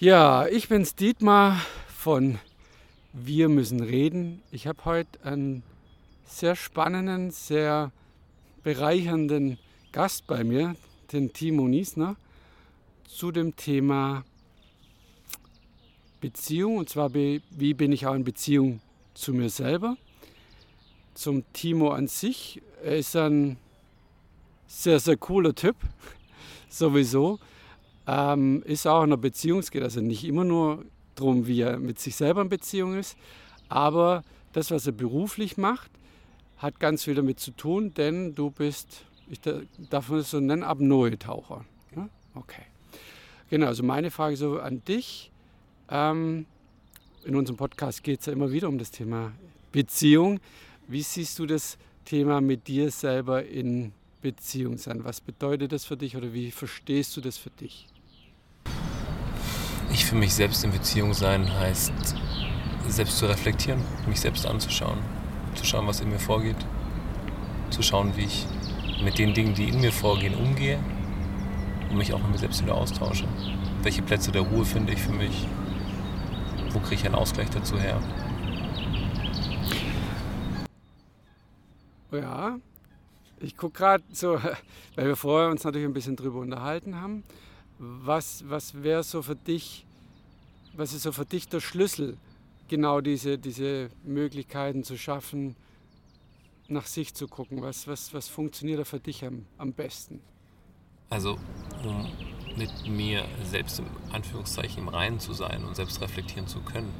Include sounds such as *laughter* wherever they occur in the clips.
Ja, ich bin's Dietmar von Wir müssen reden. Ich habe heute einen sehr spannenden, sehr bereichernden Gast bei mir, den Timo Niesner, zu dem Thema Beziehung. Und zwar, wie bin ich auch in Beziehung zu mir selber. Zum Timo an sich. Er ist ein sehr, sehr cooler Typ, *laughs* sowieso. Ähm, ist auch in einer Beziehung, es geht also nicht immer nur darum, wie er mit sich selber in Beziehung ist, aber das, was er beruflich macht, hat ganz viel damit zu tun, denn du bist, ich darf das so nennen, Apnoe-Taucher. Ja? Okay. Genau, also meine Frage so an dich. Ähm, in unserem Podcast geht es ja immer wieder um das Thema Beziehung. Wie siehst du das Thema mit dir selber in Beziehung sein? Was bedeutet das für dich oder wie verstehst du das für dich? Ich für mich selbst in Beziehung sein heißt, selbst zu reflektieren, mich selbst anzuschauen, zu schauen, was in mir vorgeht, zu schauen, wie ich mit den Dingen, die in mir vorgehen, umgehe und mich auch mit mir selbst wieder austausche. Welche Plätze der Ruhe finde ich für mich? Wo kriege ich einen Ausgleich dazu her? Ja, ich gucke gerade so, *laughs* weil wir vorher uns natürlich ein bisschen drüber unterhalten haben. Was, was wäre so für dich, was ist so für dich der Schlüssel, genau diese, diese Möglichkeiten zu schaffen, nach sich zu gucken? Was, was, was funktioniert da für dich am, am besten? Also, um mit mir selbst im Anführungszeichen im Reinen zu sein und selbst reflektieren zu können,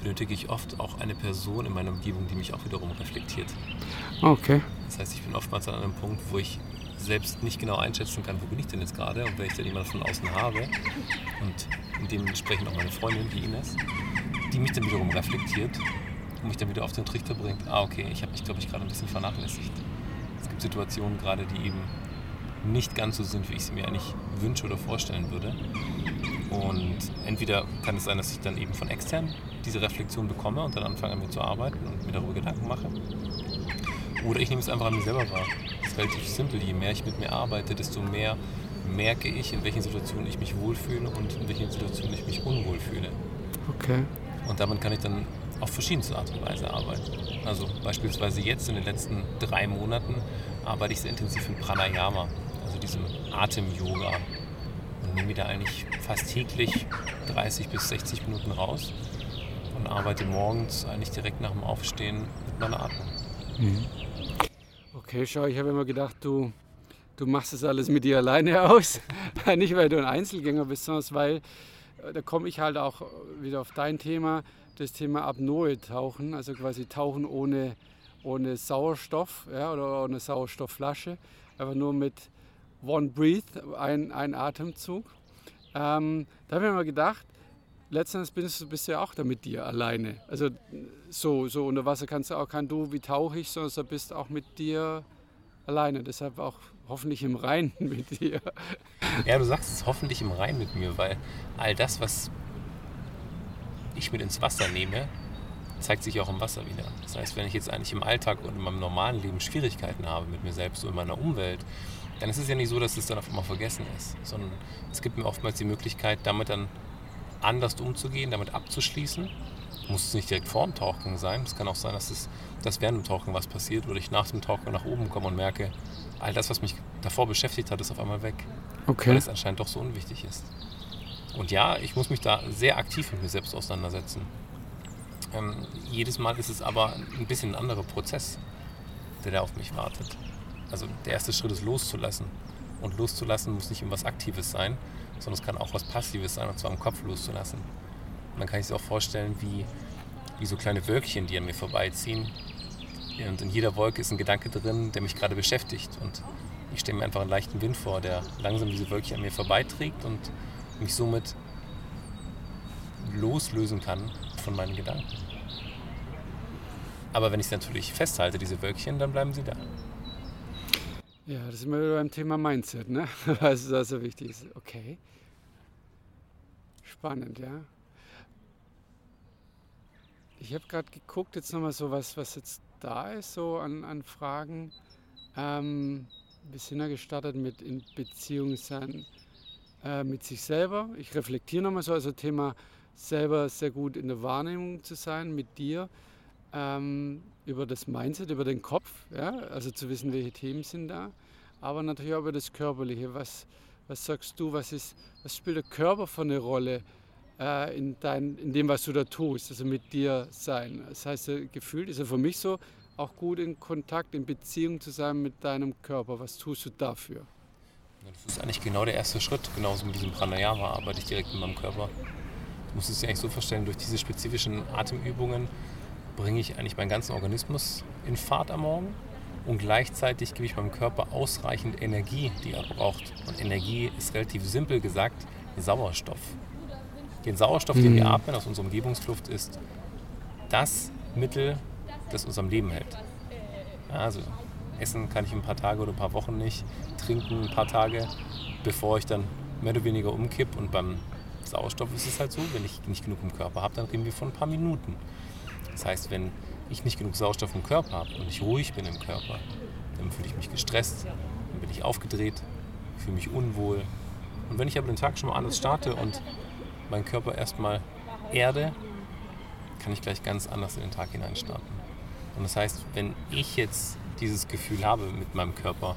benötige ich oft auch eine Person in meiner Umgebung, die mich auch wiederum reflektiert. Okay. Das heißt, ich bin oftmals an einem Punkt, wo ich selbst nicht genau einschätzen kann, wo bin ich denn jetzt gerade und wenn ich dann jemanden von außen habe und dementsprechend auch meine Freundin, die Ines, die mich dann wiederum reflektiert und mich dann wieder auf den Trichter bringt, ah okay, ich habe mich, glaube ich, gerade ein bisschen vernachlässigt. Es gibt Situationen gerade, die eben nicht ganz so sind, wie ich sie mir eigentlich wünsche oder vorstellen würde. Und entweder kann es sein, dass ich dann eben von extern diese Reflexion bekomme und dann anfange an mir zu arbeiten und mir darüber Gedanken mache. Oder ich nehme es einfach an mir selber wahr. Das ist relativ simpel. Je mehr ich mit mir arbeite, desto mehr merke ich, in welchen Situationen ich mich wohlfühle und in welchen Situationen ich mich unwohl fühle. Okay. Und damit kann ich dann auf verschiedenste Art und Weise arbeiten. Also beispielsweise jetzt in den letzten drei Monaten arbeite ich sehr intensiv in Pranayama, also diesem Atem-Yoga. Und nehme mir da eigentlich fast täglich 30 bis 60 Minuten raus und arbeite morgens eigentlich direkt nach dem Aufstehen mit meiner Atmung. Mhm. Okay, schau, ich habe immer gedacht, du, du machst das alles mit dir alleine aus. *laughs* Nicht, weil du ein Einzelgänger bist, sondern weil, äh, da komme ich halt auch wieder auf dein Thema, das Thema Apnoe-Tauchen, also quasi Tauchen ohne, ohne Sauerstoff ja, oder ohne Sauerstoffflasche, aber nur mit One Breath, ein, ein Atemzug. Ähm, da habe ich mir gedacht, letztendlich bist du, ja auch da mit dir alleine. Also so, so unter Wasser kannst du auch kein Du, wie tauche ich, sondern du bist auch mit dir alleine. Deshalb auch hoffentlich im Rein *laughs* mit dir. Ja, du sagst es hoffentlich im Rein mit mir, weil all das, was ich mit ins Wasser nehme, zeigt sich auch im Wasser wieder. Das heißt, wenn ich jetzt eigentlich im Alltag und in meinem normalen Leben Schwierigkeiten habe mit mir selbst und meiner Umwelt, dann ist es ja nicht so, dass es dann auf einmal vergessen ist, sondern es gibt mir oftmals die Möglichkeit, damit dann anders umzugehen, damit abzuschließen. Muss es nicht direkt vor dem Tauchgang sein. Es kann auch sein, dass, es, dass während dem Tauchgang was passiert oder ich nach dem Tauchgang nach oben komme und merke, all das, was mich davor beschäftigt hat, ist auf einmal weg. Okay. Weil es anscheinend doch so unwichtig ist. Und ja, ich muss mich da sehr aktiv mit mir selbst auseinandersetzen. Ähm, jedes Mal ist es aber ein bisschen ein anderer Prozess, der da auf mich wartet. Also der erste Schritt ist loszulassen. Und loszulassen muss nicht immer was Aktives sein, sondern es kann auch was Passives sein, und zwar im Kopf loszulassen. Und dann kann ich sich auch vorstellen, wie, wie so kleine Wölkchen, die an mir vorbeiziehen. Und in jeder Wolke ist ein Gedanke drin, der mich gerade beschäftigt. Und ich stelle mir einfach einen leichten Wind vor, der langsam diese Wölkchen an mir vorbeiträgt und mich somit loslösen kann von meinen Gedanken. Aber wenn ich sie natürlich festhalte, diese Wölkchen, dann bleiben sie da. Ja, das ist immer wieder beim Thema Mindset, ne? *laughs* was da so wichtig ist. Okay. Spannend, ja. Ich habe gerade geguckt, jetzt nochmal so was, was jetzt da ist, so an, an Fragen. Ähm, wir sind ja gestartet mit in Beziehung sein äh, mit sich selber. Ich reflektiere nochmal so, also Thema selber sehr gut in der Wahrnehmung zu sein mit dir, ähm, über das Mindset, über den Kopf, ja? also zu wissen, welche Themen sind da, aber natürlich auch über das Körperliche. Was, was sagst du, was, ist, was spielt der Körper für eine Rolle äh, in, dein, in dem, was du da tust, also mit dir sein? Das heißt, gefühlt ist ja für mich so, auch gut in Kontakt, in Beziehung zu sein mit deinem Körper. Was tust du dafür? Das ist eigentlich genau der erste Schritt. Genauso mit diesem Pranayama arbeite ich direkt mit meinem Körper. Du musst es dir eigentlich so vorstellen, durch diese spezifischen Atemübungen bringe ich eigentlich meinen ganzen Organismus in Fahrt am Morgen und gleichzeitig gebe ich meinem Körper ausreichend Energie, die er braucht. Und Energie ist relativ simpel gesagt Sauerstoff. Den Sauerstoff, den wir mhm. atmen aus unserer Umgebungsluft, ist das Mittel, das uns am Leben hält. Also essen kann ich ein paar Tage oder ein paar Wochen nicht, trinken ein paar Tage, bevor ich dann mehr oder weniger umkipp. Und beim Sauerstoff ist es halt so, wenn ich nicht genug im Körper habe, dann reden wir von ein paar Minuten. Das heißt, wenn ich nicht genug Sauerstoff im Körper habe und ich ruhig bin im Körper, dann fühle ich mich gestresst, dann bin ich aufgedreht, fühle mich unwohl. Und wenn ich aber den Tag schon mal anders starte und meinen Körper erstmal erde, kann ich gleich ganz anders in den Tag hinein starten. Und das heißt, wenn ich jetzt dieses Gefühl habe mit meinem Körper,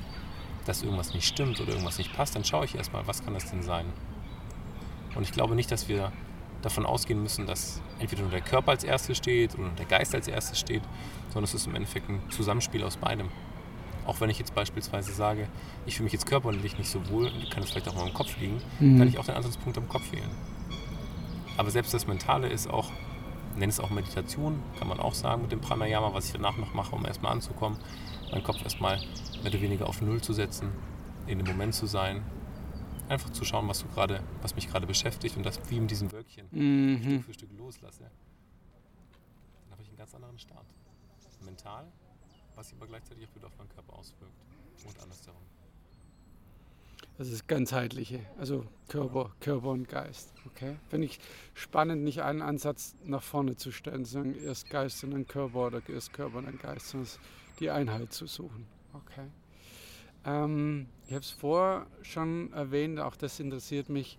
dass irgendwas nicht stimmt oder irgendwas nicht passt, dann schaue ich erstmal, was kann das denn sein? Und ich glaube nicht, dass wir davon ausgehen müssen, dass entweder nur der Körper als erstes steht oder der Geist als erstes steht, sondern es ist im Endeffekt ein Zusammenspiel aus beidem. Auch wenn ich jetzt beispielsweise sage, ich fühle mich jetzt körperlich nicht so wohl, kann es vielleicht auch mal im Kopf liegen, mhm. kann ich auch den Ansatzpunkt am Kopf wählen. Aber selbst das Mentale ist auch, nenne es auch Meditation, kann man auch sagen mit dem Pranayama, was ich danach noch mache, um erstmal anzukommen, meinen Kopf erstmal mehr oder weniger auf Null zu setzen, in dem Moment zu sein, einfach zu schauen, was, du grade, was mich gerade beschäftigt und das wie in diesem Wölkchen mhm. Stück für Stück loslasse, dann habe ich einen ganz anderen Start. Mental, was sich aber gleichzeitig auch wieder auf meinen Körper auswirkt und andersherum. Das ist ganzheitliche, also Körper, Körper und Geist. Okay? Finde ich spannend, nicht einen Ansatz nach vorne zu stellen, sondern erst Geist und dann Körper oder erst Körper und dann Geist, sondern die Einheit zu suchen. Okay. Ähm, ich habe es vorher schon erwähnt, auch das interessiert mich.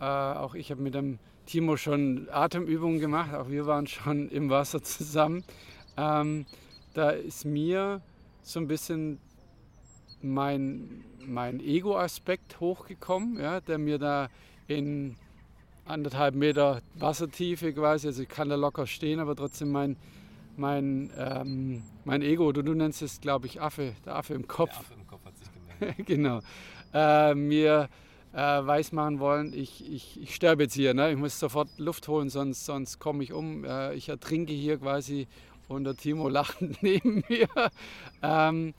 Äh, auch ich habe mit dem Timo schon Atemübungen gemacht, auch wir waren schon *laughs* im Wasser zusammen. Ähm, da ist mir so ein bisschen mein, mein Ego-Aspekt hochgekommen, ja, der mir da in anderthalb Meter Wassertiefe quasi, also ich kann da locker stehen, aber trotzdem mein, mein, ähm, mein Ego, du, du nennst es, glaube ich, Affe, der Affe im Kopf. Der Affe im Kopf. *laughs* genau. Äh, mir äh, weismachen wollen, ich, ich, ich sterbe jetzt hier, ne? ich muss sofort Luft holen, sonst, sonst komme ich um. Äh, ich ertrinke hier quasi und der Timo *laughs* lacht neben mir. Ähm,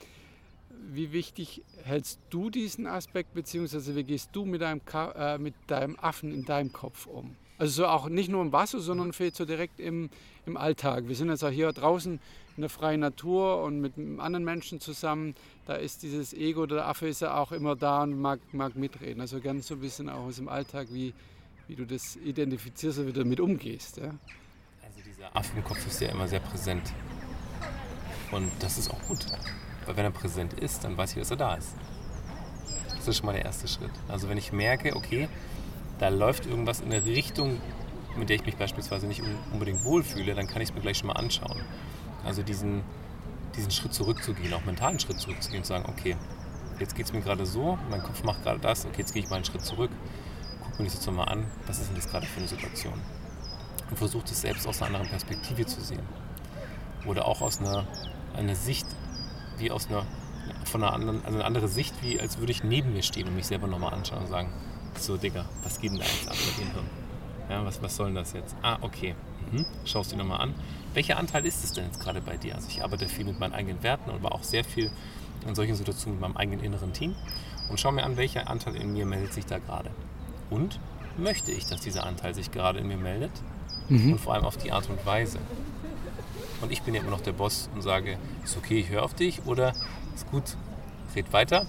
wie wichtig hältst du diesen Aspekt, beziehungsweise wie gehst du mit deinem, äh, mit deinem Affen in deinem Kopf um? Also so auch nicht nur im Wasser, sondern vielleicht so direkt im, im Alltag. Wir sind jetzt auch hier draußen in der freien Natur und mit anderen Menschen zusammen. Da ist dieses Ego, der Affe ist ja auch immer da und mag, mag mitreden. Also ganz so ein bisschen auch aus dem Alltag, wie, wie du das identifizierst und wie du damit umgehst. Ja? Also dieser Affe im Kopf ist ja immer sehr präsent. Und das ist auch gut. Weil wenn er präsent ist, dann weiß ich, dass er da ist. Das ist schon mal der erste Schritt. Also wenn ich merke, okay, da läuft irgendwas in eine Richtung, mit der ich mich beispielsweise nicht unbedingt wohlfühle, dann kann ich es mir gleich schon mal anschauen. Also diesen, diesen Schritt zurückzugehen, auch mentalen Schritt zurückzugehen und sagen, okay, jetzt geht es mir gerade so, mein Kopf macht gerade das, okay, jetzt gehe ich mal einen Schritt zurück, gucke mir das jetzt mal an, was ist denn das gerade für eine Situation? Und versuche es selbst aus einer anderen Perspektive zu sehen. Oder auch aus einer, einer Sicht, wie aus einer, von einer anderen, also eine andere Sicht, wie als würde ich neben mir stehen und mich selber nochmal anschauen und sagen, so, Digga, was geht denn da jetzt ab mit dem Hirn? Ja, was, was soll denn das jetzt? Ah, okay. Mhm. Schaust dir nochmal an. Welcher Anteil ist es denn jetzt gerade bei dir? Also ich arbeite viel mit meinen eigenen Werten, aber auch sehr viel in solchen Situationen mit meinem eigenen inneren Team und schaue mir an, welcher Anteil in mir meldet sich da gerade. Und möchte ich, dass dieser Anteil sich gerade in mir meldet? Mhm. Und vor allem auf die Art und Weise. Und ich bin ja immer noch der Boss und sage, ist okay, ich höre auf dich oder ist gut, red weiter.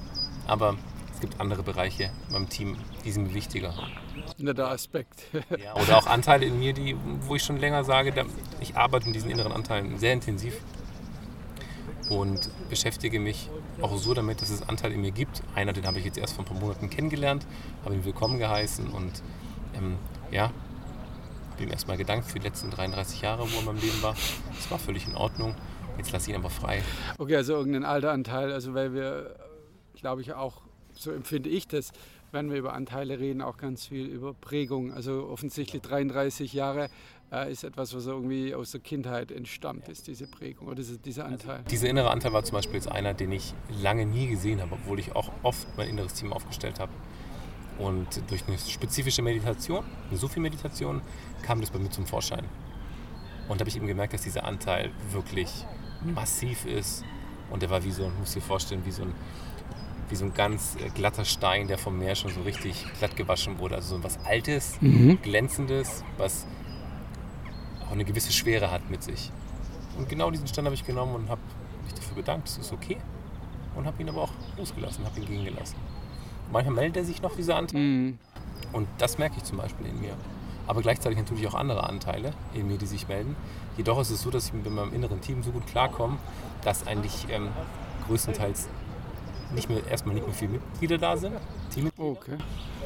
Aber gibt andere Bereiche beim Team, die sind mir wichtiger. *laughs* Der Aspekt. ja, oder auch Anteile in mir, die, wo ich schon länger sage, ich arbeite mit diesen inneren Anteilen sehr intensiv. und beschäftige mich auch so damit, dass es Anteile in mir gibt. Einer, den habe ich jetzt erst vor ein paar Monaten kennengelernt, habe ihn willkommen geheißen und ähm, ja, habe ihm erstmal gedankt für die letzten 33 Jahre, wo er in meinem Leben war. Das war völlig in Ordnung. Jetzt lasse ich ihn aber frei. Okay, also irgendein alter Anteil, also weil wir, glaube ich, auch, so empfinde ich das, wenn wir über Anteile reden, auch ganz viel über Prägung. Also offensichtlich 33 Jahre äh, ist etwas, was irgendwie aus der Kindheit entstammt ist, diese Prägung oder diese, dieser Anteil. Also dieser innere Anteil war zum Beispiel jetzt einer, den ich lange nie gesehen habe, obwohl ich auch oft mein inneres Team aufgestellt habe. Und durch eine spezifische Meditation, eine Sufi-Meditation, kam das bei mir zum Vorschein. Und da habe ich eben gemerkt, dass dieser Anteil wirklich massiv ist. Und der war wie so, muss dir vorstellen, wie so ein, wie so ein ganz äh, glatter Stein, der vom Meer schon so richtig glatt gewaschen wurde. Also so was Altes, mhm. Glänzendes, was auch eine gewisse Schwere hat mit sich. Und genau diesen Stein habe ich genommen und habe mich dafür bedankt, das ist okay. Und habe ihn aber auch losgelassen, habe ihn gehen gelassen. Manchmal meldet er sich noch, dieser Anteil. Mhm. Und das merke ich zum Beispiel in mir. Aber gleichzeitig natürlich auch andere Anteile in mir, die sich melden. Jedoch ist es so, dass ich mit meinem inneren Team so gut klarkomme, dass eigentlich ähm, größtenteils nicht mehr, erstmal nicht mehr viele Mitglieder da sind. Teammitglieder. Okay.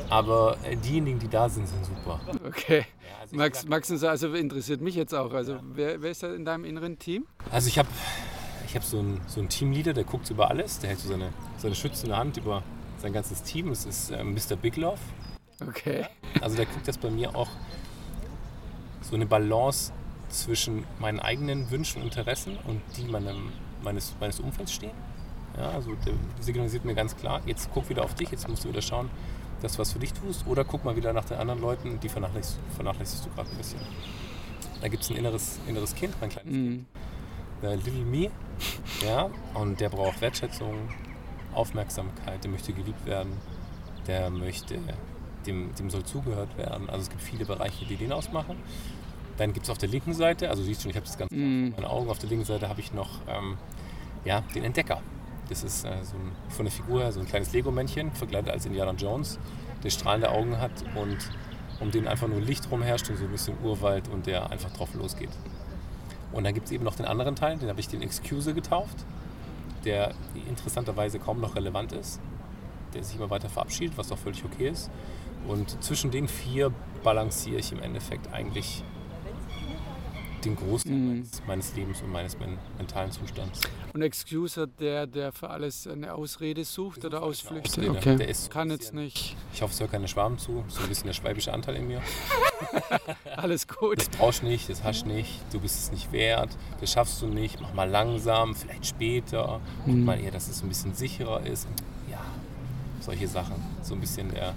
Aber äh, diejenigen, die da sind, sind super. Okay. Ja, also Max, Max also interessiert mich jetzt auch. Also wer, wer ist da in deinem inneren Team? Also ich habe ich hab so einen so Teamleader, der guckt über alles, der hält so seine, seine schützende Hand über sein ganzes Team. Das ist äh, Mr. Bigloff. Okay. Also der guckt das bei mir auch so eine Balance zwischen meinen eigenen Wünschen und Interessen und die meinem, meines, meines Umfelds stehen. Ja, also der signalisiert mir ganz klar, jetzt guck wieder auf dich, jetzt musst du wieder schauen, dass du was für dich tust. Oder guck mal wieder nach den anderen Leuten, die vernachlässigst, vernachlässigst du gerade ein bisschen. Da gibt es ein inneres, inneres Kind, mein kleines mhm. Kind. Der Little Me. Ja, und der braucht Wertschätzung, Aufmerksamkeit, der möchte geliebt werden, der möchte, dem, dem soll zugehört werden. Also es gibt viele Bereiche, die den ausmachen. Dann gibt es auf der linken Seite, also siehst du, ich habe das ganz mm. meine Augen, auf der linken Seite habe ich noch ähm, ja, den Entdecker. Das ist äh, so ein, von der Figur her so ein kleines Lego-Männchen, verkleidet als Indiana Jones, der strahlende Augen hat und um den einfach nur Licht rumherrscht und so ein bisschen Urwald und der einfach drauf losgeht. Und dann gibt es eben noch den anderen Teil, den habe ich den Excuser getauft, der interessanterweise kaum noch relevant ist, der sich immer weiter verabschiedet, was auch völlig okay ist. Und zwischen den vier balanciere ich im Endeffekt eigentlich den Großteil mm. meines, meines, Lebens und meines mentalen Zustands. Und Excuser, der, der für alles eine Ausrede sucht oder Ausflüchte? Okay. Der ist kann jetzt nicht. Ich hoffe, es hört keine Schwarm zu. So ein bisschen der schwäbische Anteil in mir. *laughs* alles gut. Das brauchst nicht, das hast nicht, du bist es nicht wert, das schaffst du nicht, mach mal langsam, vielleicht später. Guck mm. mal eher, dass es ein bisschen sicherer ist. Ja, solche Sachen. So ein bisschen der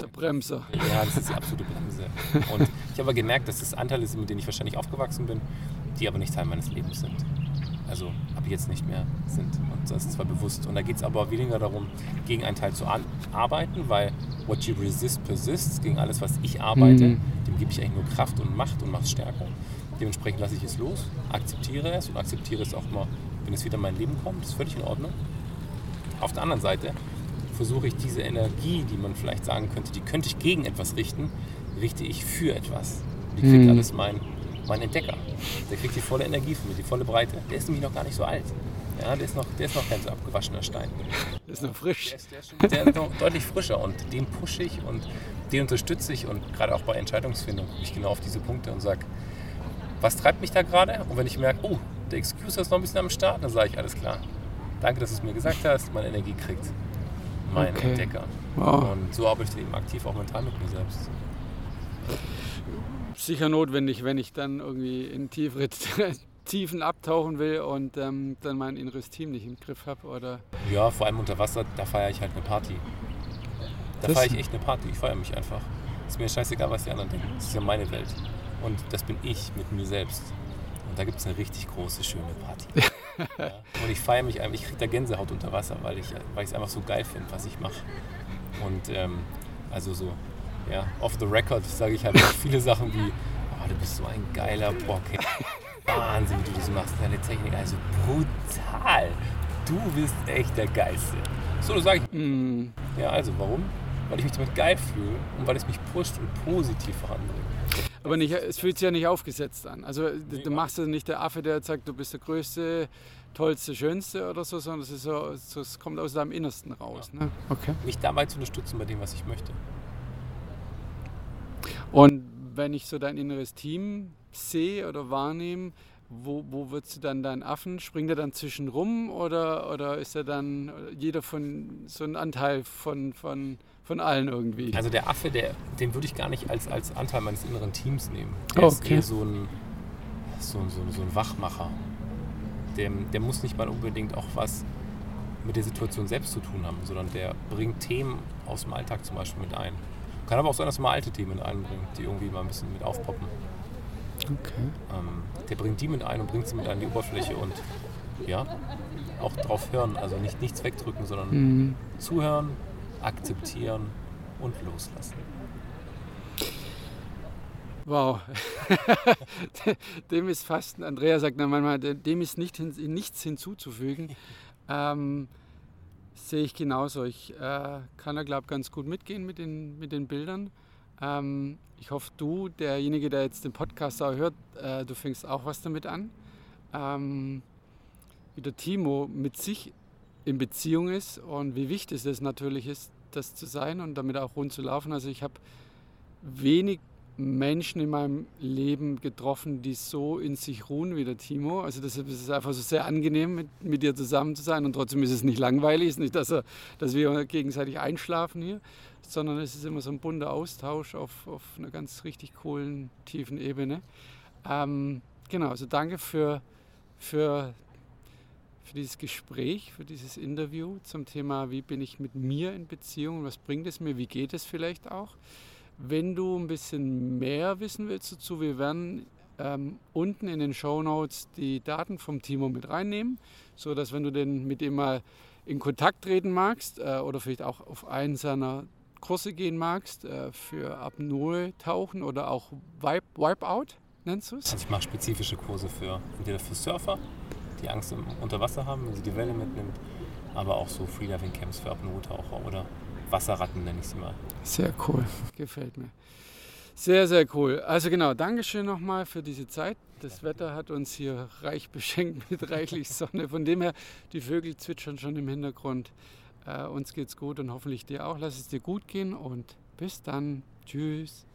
der Bremser. Ja, das ist die absolute Bremse. *laughs* Und ich habe aber gemerkt, dass das Anteile sind, mit denen ich wahrscheinlich aufgewachsen bin, die aber nicht Teil meines Lebens sind. Also ab jetzt nicht mehr sind. Und das ist zwar bewusst. Und da geht es aber weniger darum, gegen einen Teil zu arbeiten, weil what you resist persists, gegen alles, was ich arbeite, mhm. dem gebe ich eigentlich nur Kraft und Macht und mache es stärker. Dementsprechend lasse ich es los, akzeptiere es und akzeptiere es auch mal, wenn es wieder in mein Leben kommt. Das ist völlig in Ordnung. Auf der anderen Seite versuche ich diese Energie, die man vielleicht sagen könnte, die könnte ich gegen etwas richten, richte ich für etwas. Die kriegt mhm. alles mein, mein Entdecker. Der kriegt die volle Energie von mir, die volle Breite. Der ist nämlich noch gar nicht so alt. Ja, der ist noch, der ist noch kein so abgewaschener Stein. Der ist noch frisch. Der ist, der ist, schon, der ist noch deutlich frischer und den pushe ich und den unterstütze ich und gerade auch bei Entscheidungsfindung gucke ich genau auf diese Punkte und sage, was treibt mich da gerade? Und wenn ich merke, oh, der Excuse ist noch ein bisschen am Start, dann sage ich, alles klar. Danke, dass du es mir gesagt hast, meine Energie kriegt mein okay. Entdecker. Wow. Und so arbeite ich eben aktiv auch mental mit mir selbst. Sicher notwendig, wenn ich dann irgendwie in tiefere *laughs* Tiefen abtauchen will und ähm, dann mein inneres Team nicht im Griff habe. Oder ja, vor allem unter Wasser, da feiere ich halt eine Party. Da feiere ich echt eine Party. Ich feiere mich einfach. Ist mir scheißegal, was die anderen denken. Das ist ja meine Welt. Und das bin ich mit mir selbst. Und da gibt es eine richtig große, schöne Party. *laughs* ja. Und ich feiere mich einfach, ich kriege da Gänsehaut unter Wasser, weil ich es einfach so geil finde, was ich mache. Und ähm, also so, ja, off the record sage ich halt viele Sachen wie, oh, du bist so ein geiler Bock. Wahnsinn, wie du das machst. Deine Technik, also brutal. Du bist echt der Geilste. So, das sage ich. Mm. Ja, also warum? Weil ich mich damit geil fühle und weil es mich pusht und positiv voranbringt. Aber nicht, es fühlt sich ja nicht aufgesetzt an. Also nee, du machst ja nicht der Affe, der sagt, du bist der Größte, Tollste, Schönste oder so, sondern es, ist so, es kommt aus deinem Innersten raus. Ja. Ne? Okay. Mich dabei zu unterstützen bei dem, was ich möchte. Und wenn ich so dein inneres Team sehe oder wahrnehme, wo, wo würdest du dann deinen Affen? Springt er dann zwischen rum oder, oder ist er dann jeder von so ein Anteil von, von, von allen irgendwie? Also der Affe, der, den würde ich gar nicht als, als Anteil meines inneren Teams nehmen. Der oh, okay. ist eher so ein, so, so, so ein Wachmacher. Der, der muss nicht mal unbedingt auch was mit der Situation selbst zu tun haben, sondern der bringt Themen aus dem Alltag zum Beispiel mit ein. Kann aber auch sein, dass er mal alte Themen einbringt, die irgendwie mal ein bisschen mit aufpoppen. Okay. Ähm, der bringt die mit ein und bringt sie mit an die Oberfläche und ja, auch drauf hören. Also nicht nichts wegdrücken, sondern mhm. zuhören, akzeptieren und loslassen. Wow. *laughs* dem ist fast, Andrea sagt manchmal, dem ist nicht, nichts hinzuzufügen. *laughs* Ähm, sehe ich genauso. Ich äh, kann da, glaube ich, ganz gut mitgehen mit den, mit den Bildern. Ähm, ich hoffe, du, derjenige, der jetzt den Podcast auch hört, äh, du fängst auch was damit an. Ähm, wie der Timo mit sich in Beziehung ist und wie wichtig es natürlich ist, das zu sein und damit auch rund zu laufen. Also ich habe wenig Menschen in meinem Leben getroffen, die so in sich ruhen wie der Timo. Also deshalb ist es einfach so sehr angenehm, mit, mit dir zusammen zu sein und trotzdem ist es nicht langweilig. Es ist nicht, dass, er, dass wir gegenseitig einschlafen hier, sondern es ist immer so ein bunter Austausch auf, auf einer ganz richtig coolen, tiefen Ebene. Ähm, genau, also danke für, für, für dieses Gespräch, für dieses Interview zum Thema, wie bin ich mit mir in Beziehung, was bringt es mir, wie geht es vielleicht auch. Wenn du ein bisschen mehr wissen willst dazu, wir werden ähm, unten in den Show Notes die Daten vom Timo mit reinnehmen, sodass wenn du denn mit ihm mal in Kontakt treten magst äh, oder vielleicht auch auf einen seiner Kurse gehen magst äh, für Apnoe-Tauchen oder auch Wipe, Wipeout, nennst du es? Also ich mache spezifische Kurse für entweder für Surfer, die Angst im Unterwasser haben, wenn sie die Welle mitnimmt, aber auch so Freediving-Camps für Apnoe-Taucher oder Wasserratten nenne ich sie mal. Sehr cool, *laughs* gefällt mir. Sehr, sehr cool. Also genau, Dankeschön nochmal für diese Zeit. Das Wetter hat uns hier reich *laughs* beschenkt mit reichlich Sonne. Von dem her, die Vögel zwitschern schon im Hintergrund. Äh, uns geht's gut und hoffentlich dir auch. Lass es dir gut gehen und bis dann. Tschüss.